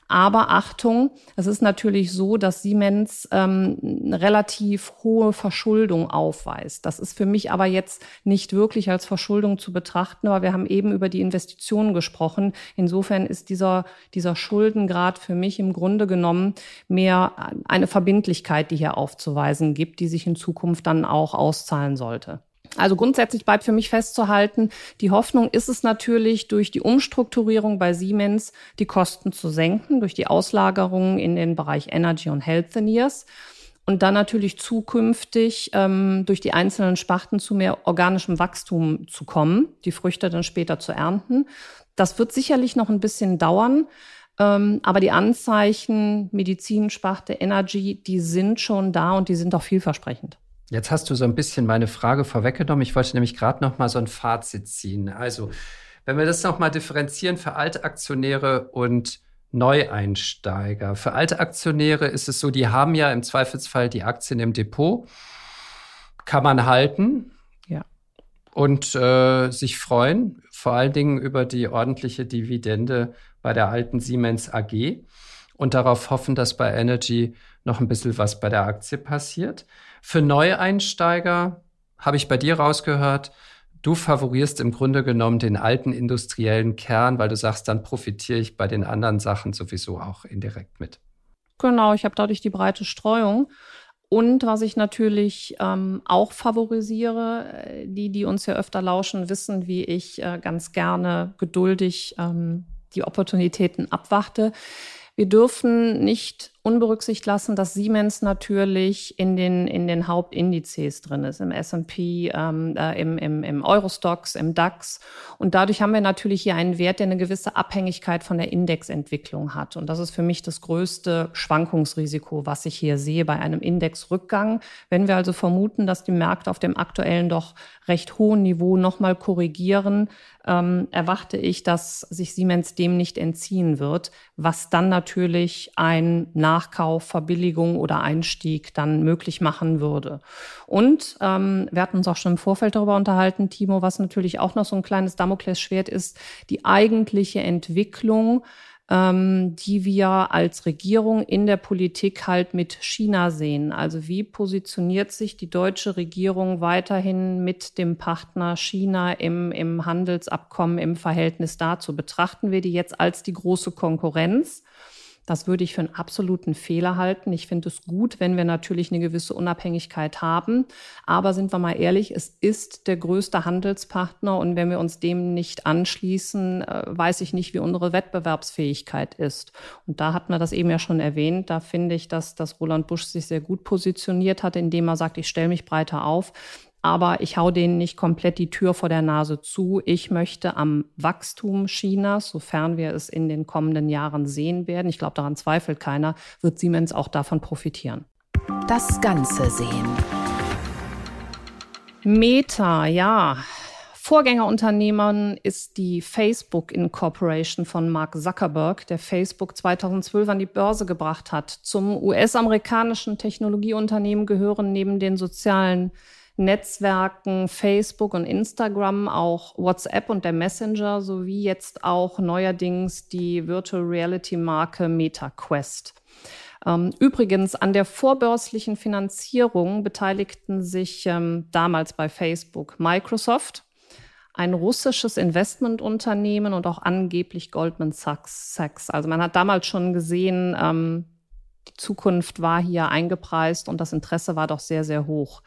Aber Achtung, es ist natürlich so, dass Siemens ähm, eine relativ hohe Verschuldung aufweist. Das ist für mich aber jetzt nicht wirklich als Verschuldung zu betrachten, aber wir haben eben über die Investitionen gesprochen. Insofern ist dieser, dieser Schuldengrad für mich im Grunde genommen mehr eine Verbindlichkeit, die hier aufzuweisen gibt, die sich in Zukunft dann auch auszahlen sollte. Also grundsätzlich bleibt für mich festzuhalten, die Hoffnung ist es natürlich, durch die Umstrukturierung bei Siemens die Kosten zu senken, durch die Auslagerung in den Bereich Energy und Health Years und dann natürlich zukünftig ähm, durch die einzelnen Sparten zu mehr organischem Wachstum zu kommen, die Früchte dann später zu ernten. Das wird sicherlich noch ein bisschen dauern. Ähm, aber die Anzeichen Medizin, Sparte, Energy, die sind schon da und die sind auch vielversprechend. Jetzt hast du so ein bisschen meine Frage vorweggenommen. Ich wollte nämlich gerade noch mal so ein Fazit ziehen. Also, wenn wir das noch mal differenzieren für alte Aktionäre und Neueinsteiger. Für alte Aktionäre ist es so, die haben ja im Zweifelsfall die Aktien im Depot, kann man halten ja. und äh, sich freuen, vor allen Dingen über die ordentliche Dividende bei der alten Siemens AG und darauf hoffen, dass bei Energy noch ein bisschen was bei der Aktie passiert. Für Neueinsteiger habe ich bei dir rausgehört, du favorierst im Grunde genommen den alten industriellen Kern, weil du sagst, dann profitiere ich bei den anderen Sachen sowieso auch indirekt mit. Genau, ich habe dadurch die breite Streuung. Und was ich natürlich ähm, auch favorisiere, äh, die, die uns ja öfter lauschen, wissen, wie ich äh, ganz gerne geduldig ähm, die Opportunitäten abwachte. Wir dürfen nicht unberücksichtigt lassen, dass Siemens natürlich in den, in den Hauptindizes drin ist, im S&P, ähm, äh, im, im, im Eurostox, im DAX. Und dadurch haben wir natürlich hier einen Wert, der eine gewisse Abhängigkeit von der Indexentwicklung hat. Und das ist für mich das größte Schwankungsrisiko, was ich hier sehe bei einem Indexrückgang. Wenn wir also vermuten, dass die Märkte auf dem aktuellen doch recht hohen Niveau nochmal korrigieren, ähm, erwarte ich, dass sich Siemens dem nicht entziehen wird, was dann natürlich ein Nachkauf, Verbilligung oder Einstieg dann möglich machen würde. Und ähm, wir hatten uns auch schon im Vorfeld darüber unterhalten, Timo, was natürlich auch noch so ein kleines Damoklesschwert ist, die eigentliche Entwicklung ähm, die wir als Regierung in der Politik halt mit China sehen. Also wie positioniert sich die deutsche Regierung weiterhin mit dem Partner China im, im Handelsabkommen im Verhältnis dazu? Betrachten wir die jetzt als die große Konkurrenz? Das würde ich für einen absoluten Fehler halten. Ich finde es gut, wenn wir natürlich eine gewisse Unabhängigkeit haben. Aber sind wir mal ehrlich, es ist der größte Handelspartner und wenn wir uns dem nicht anschließen, äh, weiß ich nicht, wie unsere Wettbewerbsfähigkeit ist. Und da hat man das eben ja schon erwähnt. Da finde ich, dass, dass Roland Busch sich sehr gut positioniert hat, indem er sagt, ich stelle mich breiter auf. Aber ich hau denen nicht komplett die Tür vor der Nase zu. Ich möchte am Wachstum Chinas, sofern wir es in den kommenden Jahren sehen werden, ich glaube, daran zweifelt keiner, wird Siemens auch davon profitieren. Das Ganze sehen. Meta, ja. Vorgängerunternehmen ist die Facebook Incorporation von Mark Zuckerberg, der Facebook 2012 an die Börse gebracht hat. Zum US-amerikanischen Technologieunternehmen gehören neben den sozialen Netzwerken Facebook und Instagram auch WhatsApp und der Messenger sowie jetzt auch neuerdings die Virtual Reality Marke MetaQuest. Ähm, übrigens, an der vorbörslichen Finanzierung beteiligten sich ähm, damals bei Facebook Microsoft, ein russisches Investmentunternehmen und auch angeblich Goldman Sachs. Also man hat damals schon gesehen, ähm, die Zukunft war hier eingepreist und das Interesse war doch sehr, sehr hoch.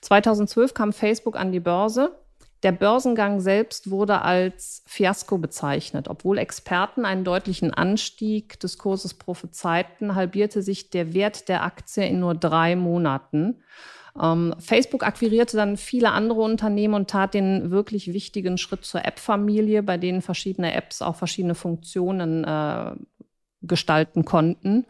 2012 kam Facebook an die Börse der Börsengang selbst wurde als Fiasko bezeichnet. Obwohl Experten einen deutlichen Anstieg des Kurses prophezeiten, halbierte sich der Wert der Aktie in nur drei Monaten. Ähm, Facebook akquirierte dann viele andere Unternehmen und tat den wirklich wichtigen Schritt zur App-Familie, bei denen verschiedene Apps auch verschiedene Funktionen äh, gestalten konnten.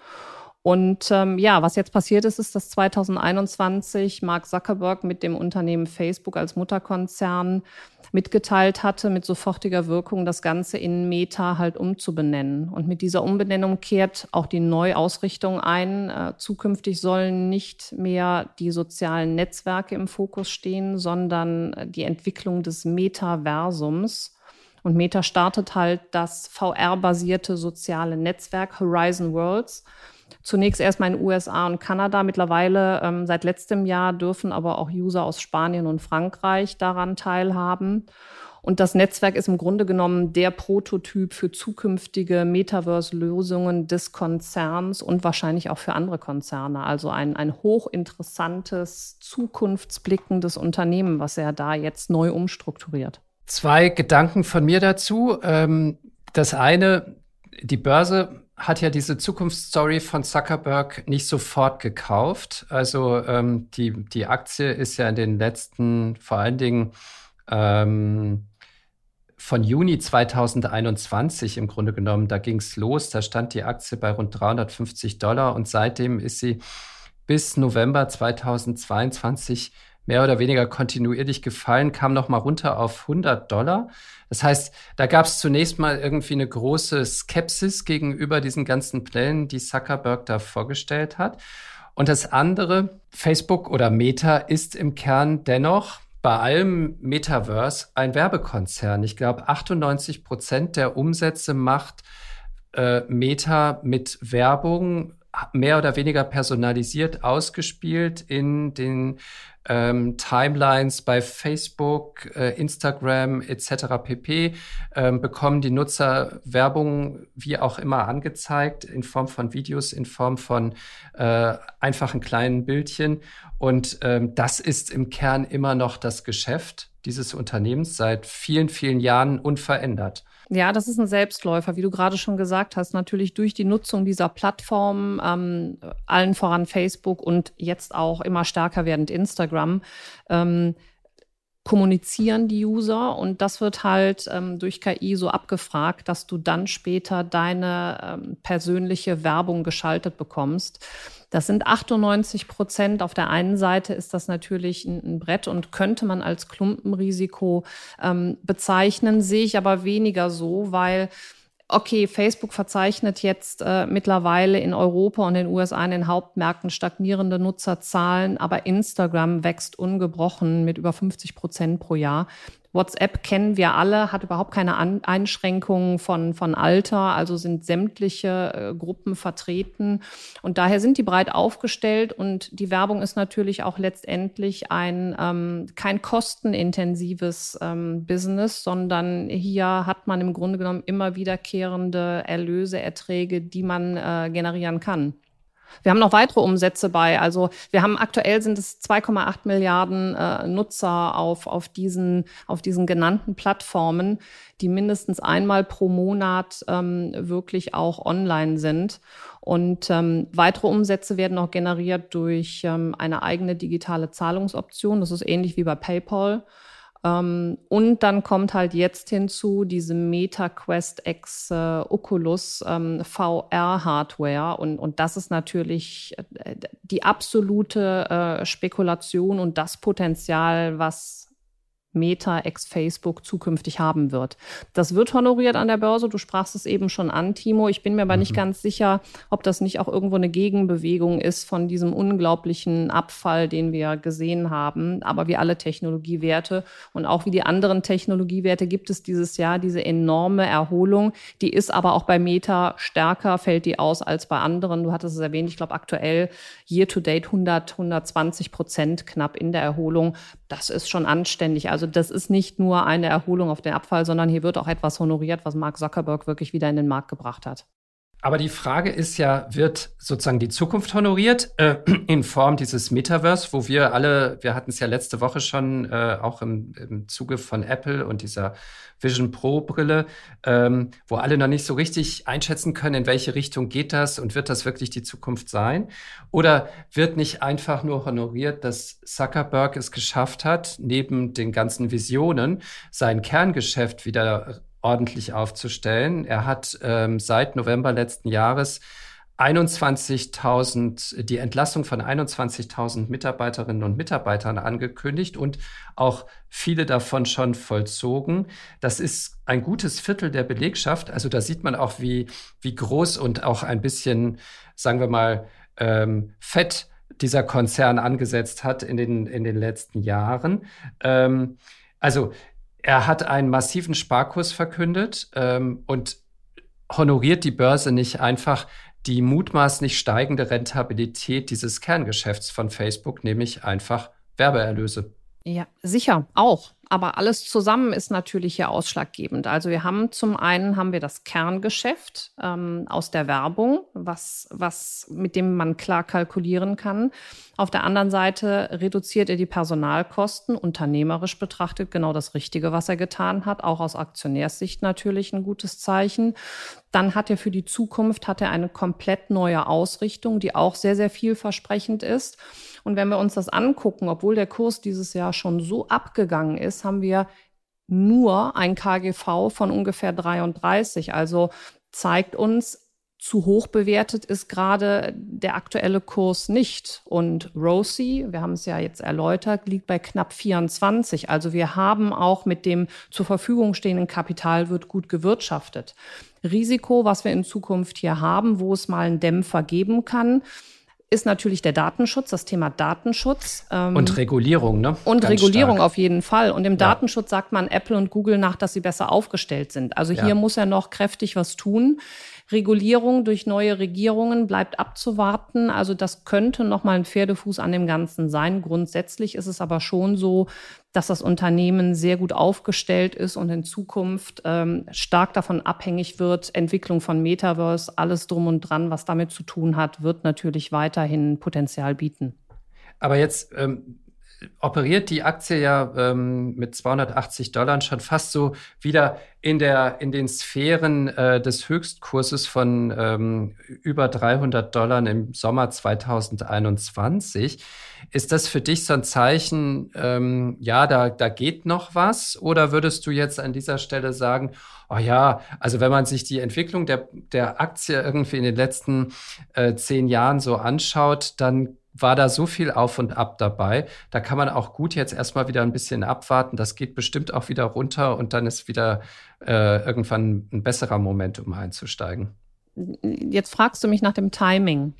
Und ähm, ja, was jetzt passiert ist, ist, dass 2021 Mark Zuckerberg mit dem Unternehmen Facebook als Mutterkonzern mitgeteilt hatte, mit sofortiger Wirkung das Ganze in Meta halt umzubenennen. Und mit dieser Umbenennung kehrt auch die Neuausrichtung ein. Äh, zukünftig sollen nicht mehr die sozialen Netzwerke im Fokus stehen, sondern die Entwicklung des Metaversums. Und Meta startet halt das VR-basierte soziale Netzwerk Horizon Worlds Zunächst erstmal in USA und Kanada. Mittlerweile ähm, seit letztem Jahr dürfen aber auch User aus Spanien und Frankreich daran teilhaben. Und das Netzwerk ist im Grunde genommen der Prototyp für zukünftige Metaverse-Lösungen des Konzerns und wahrscheinlich auch für andere Konzerne. Also ein, ein hochinteressantes, zukunftsblickendes Unternehmen, was er da jetzt neu umstrukturiert. Zwei Gedanken von mir dazu. Ähm, das eine, die Börse hat ja diese Zukunftsstory von Zuckerberg nicht sofort gekauft. Also ähm, die, die Aktie ist ja in den letzten, vor allen Dingen ähm, von Juni 2021 im Grunde genommen, da ging es los, da stand die Aktie bei rund 350 Dollar und seitdem ist sie bis November 2022 mehr oder weniger kontinuierlich gefallen, kam noch mal runter auf 100 Dollar. Das heißt, da gab es zunächst mal irgendwie eine große Skepsis gegenüber diesen ganzen Plänen, die Zuckerberg da vorgestellt hat. Und das andere, Facebook oder Meta ist im Kern dennoch bei allem Metaverse ein Werbekonzern. Ich glaube, 98 Prozent der Umsätze macht äh, Meta mit Werbung mehr oder weniger personalisiert ausgespielt in den ähm, Timelines bei Facebook, äh, Instagram etc. pp. Ähm, bekommen die Nutzer Werbung wie auch immer angezeigt in Form von Videos, in Form von äh, einfachen kleinen Bildchen. Und ähm, das ist im Kern immer noch das Geschäft dieses Unternehmens seit vielen, vielen Jahren unverändert. Ja, das ist ein Selbstläufer, wie du gerade schon gesagt hast. Natürlich durch die Nutzung dieser Plattform, ähm, allen voran Facebook und jetzt auch immer stärker werdend Instagram, ähm, kommunizieren die User und das wird halt ähm, durch KI so abgefragt, dass du dann später deine ähm, persönliche Werbung geschaltet bekommst. Das sind 98 Prozent. Auf der einen Seite ist das natürlich ein, ein Brett und könnte man als Klumpenrisiko ähm, bezeichnen, sehe ich aber weniger so, weil okay, Facebook verzeichnet jetzt äh, mittlerweile in Europa und den USA in den Hauptmärkten stagnierende Nutzerzahlen, aber Instagram wächst ungebrochen mit über 50 Prozent pro Jahr. WhatsApp kennen wir alle, hat überhaupt keine An Einschränkungen von, von Alter, also sind sämtliche äh, Gruppen vertreten. Und daher sind die breit aufgestellt und die Werbung ist natürlich auch letztendlich ein ähm, kein kostenintensives ähm, Business, sondern hier hat man im Grunde genommen immer wiederkehrende Erlöse, Erträge, die man äh, generieren kann. Wir haben noch weitere Umsätze bei. Also wir haben aktuell sind es 2,8 Milliarden äh, Nutzer auf, auf, diesen, auf diesen genannten Plattformen, die mindestens einmal pro Monat ähm, wirklich auch online sind. Und ähm, weitere Umsätze werden auch generiert durch ähm, eine eigene digitale Zahlungsoption. Das ist ähnlich wie bei PayPal. Ähm, und dann kommt halt jetzt hinzu diese MetaQuest X äh, Oculus ähm, VR-Hardware. Und, und das ist natürlich äh, die absolute äh, Spekulation und das Potenzial, was Meta ex-Facebook zukünftig haben wird. Das wird honoriert an der Börse. Du sprachst es eben schon an, Timo. Ich bin mir aber mhm. nicht ganz sicher, ob das nicht auch irgendwo eine Gegenbewegung ist von diesem unglaublichen Abfall, den wir gesehen haben. Aber wie alle Technologiewerte und auch wie die anderen Technologiewerte gibt es dieses Jahr diese enorme Erholung. Die ist aber auch bei Meta stärker, fällt die aus als bei anderen. Du hattest es erwähnt, ich glaube aktuell year to date 100, 120 Prozent knapp in der Erholung. Das ist schon anständig. Also das ist nicht nur eine Erholung auf den Abfall, sondern hier wird auch etwas honoriert, was Mark Zuckerberg wirklich wieder in den Markt gebracht hat. Aber die Frage ist ja, wird sozusagen die Zukunft honoriert äh, (clears throat) in Form dieses Metaverse, wo wir alle, wir hatten es ja letzte Woche schon äh, auch im, im Zuge von Apple und dieser Vision Pro Brille, ähm, wo alle noch nicht so richtig einschätzen können, in welche Richtung geht das und wird das wirklich die Zukunft sein? Oder wird nicht einfach nur honoriert, dass Zuckerberg es geschafft hat, neben den ganzen Visionen sein Kerngeschäft wieder ordentlich aufzustellen. Er hat ähm, seit November letzten Jahres 21.000, die Entlassung von 21.000 Mitarbeiterinnen und Mitarbeitern angekündigt und auch viele davon schon vollzogen. Das ist ein gutes Viertel der Belegschaft. Also da sieht man auch, wie, wie groß und auch ein bisschen, sagen wir mal, ähm, fett dieser Konzern angesetzt hat in den, in den letzten Jahren. Ähm, also er hat einen massiven Sparkurs verkündet ähm, und honoriert die Börse nicht einfach die mutmaßlich steigende Rentabilität dieses Kerngeschäfts von Facebook, nämlich einfach Werbeerlöse. Ja, sicher, auch. Aber alles zusammen ist natürlich hier ausschlaggebend. Also wir haben zum einen haben wir das Kerngeschäft ähm, aus der Werbung, was, was, mit dem man klar kalkulieren kann. Auf der anderen Seite reduziert er die Personalkosten, unternehmerisch betrachtet genau das Richtige, was er getan hat, auch aus Aktionärssicht natürlich ein gutes Zeichen. Dann hat er für die Zukunft hat er eine komplett neue Ausrichtung, die auch sehr, sehr vielversprechend ist. Und wenn wir uns das angucken, obwohl der Kurs dieses Jahr schon so abgegangen ist, haben wir nur ein KGV von ungefähr 33. Also zeigt uns, zu hoch bewertet ist gerade der aktuelle Kurs nicht. Und Rosie, wir haben es ja jetzt erläutert, liegt bei knapp 24. Also wir haben auch mit dem zur Verfügung stehenden Kapital wird gut gewirtschaftet. Risiko, was wir in Zukunft hier haben, wo es mal einen Dämpfer geben kann, ist natürlich der Datenschutz, das Thema Datenschutz. Ähm, und Regulierung, ne? Und Ganz Regulierung stark. auf jeden Fall. Und im ja. Datenschutz sagt man Apple und Google nach, dass sie besser aufgestellt sind. Also hier ja. muss er noch kräftig was tun. Regulierung durch neue Regierungen bleibt abzuwarten. Also das könnte noch mal ein Pferdefuß an dem Ganzen sein. Grundsätzlich ist es aber schon so, dass das Unternehmen sehr gut aufgestellt ist und in Zukunft ähm, stark davon abhängig wird. Entwicklung von Metaverse, alles drum und dran, was damit zu tun hat, wird natürlich weiterhin Potenzial bieten. Aber jetzt ähm, operiert die Aktie ja ähm, mit 280 Dollar schon fast so wieder in, der, in den Sphären äh, des Höchstkurses von ähm, über 300 Dollar im Sommer 2021. Ist das für dich so ein Zeichen, ähm, ja, da, da geht noch was? Oder würdest du jetzt an dieser Stelle sagen, oh ja, also wenn man sich die Entwicklung der, der Aktie irgendwie in den letzten äh, zehn Jahren so anschaut, dann war da so viel auf und ab dabei. Da kann man auch gut jetzt erstmal wieder ein bisschen abwarten. Das geht bestimmt auch wieder runter und dann ist wieder äh, irgendwann ein besserer Moment, um einzusteigen. Jetzt fragst du mich nach dem Timing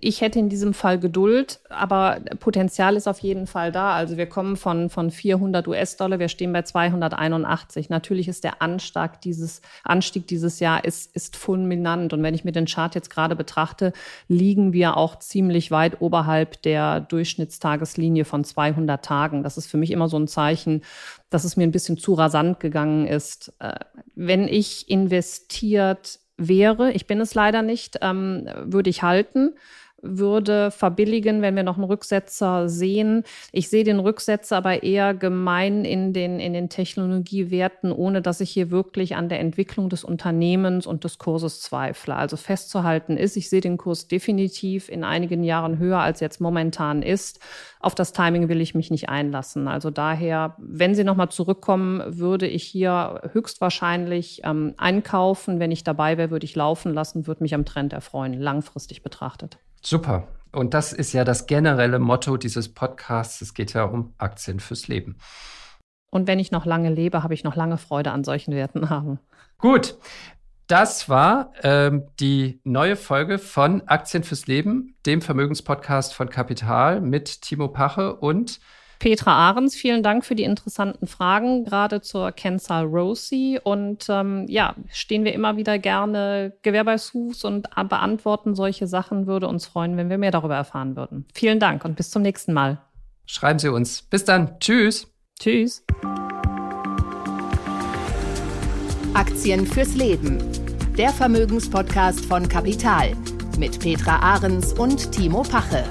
ich hätte in diesem Fall Geduld, aber Potenzial ist auf jeden Fall da. Also wir kommen von, von 400 US-Dollar, wir stehen bei 281. Natürlich ist der Anstieg dieses, Anstieg dieses Jahr ist, ist fulminant. Und wenn ich mir den Chart jetzt gerade betrachte, liegen wir auch ziemlich weit oberhalb der Durchschnittstageslinie von 200 Tagen. Das ist für mich immer so ein Zeichen, dass es mir ein bisschen zu rasant gegangen ist. Äh, wenn ich investiert wäre, ich bin es leider nicht, ähm, würde ich halten würde verbilligen, wenn wir noch einen Rücksetzer sehen. Ich sehe den Rücksetzer aber eher gemein in den, in den Technologiewerten, ohne dass ich hier wirklich an der Entwicklung des Unternehmens und des Kurses zweifle. Also festzuhalten ist, ich sehe den Kurs definitiv in einigen Jahren höher, als jetzt momentan ist. Auf das Timing will ich mich nicht einlassen. Also daher, wenn Sie nochmal zurückkommen, würde ich hier höchstwahrscheinlich ähm, einkaufen. Wenn ich dabei wäre, würde ich laufen lassen, würde mich am Trend erfreuen, langfristig betrachtet. Super. Und das ist ja das generelle Motto dieses Podcasts. Es geht ja um Aktien fürs Leben. Und wenn ich noch lange lebe, habe ich noch lange Freude an solchen Werten haben. Gut. Das war ähm, die neue Folge von Aktien fürs Leben, dem Vermögenspodcast von Kapital mit Timo Pache und Petra Ahrens, vielen Dank für die interessanten Fragen, gerade zur Kennzahl Rosie. Und ähm, ja, stehen wir immer wieder gerne Gewehr bei Fuß und beantworten solche Sachen. Würde uns freuen, wenn wir mehr darüber erfahren würden. Vielen Dank und bis zum nächsten Mal. Schreiben Sie uns. Bis dann. Tschüss. Tschüss. Aktien fürs Leben. Der Vermögenspodcast von Kapital mit Petra Ahrens und Timo Pache.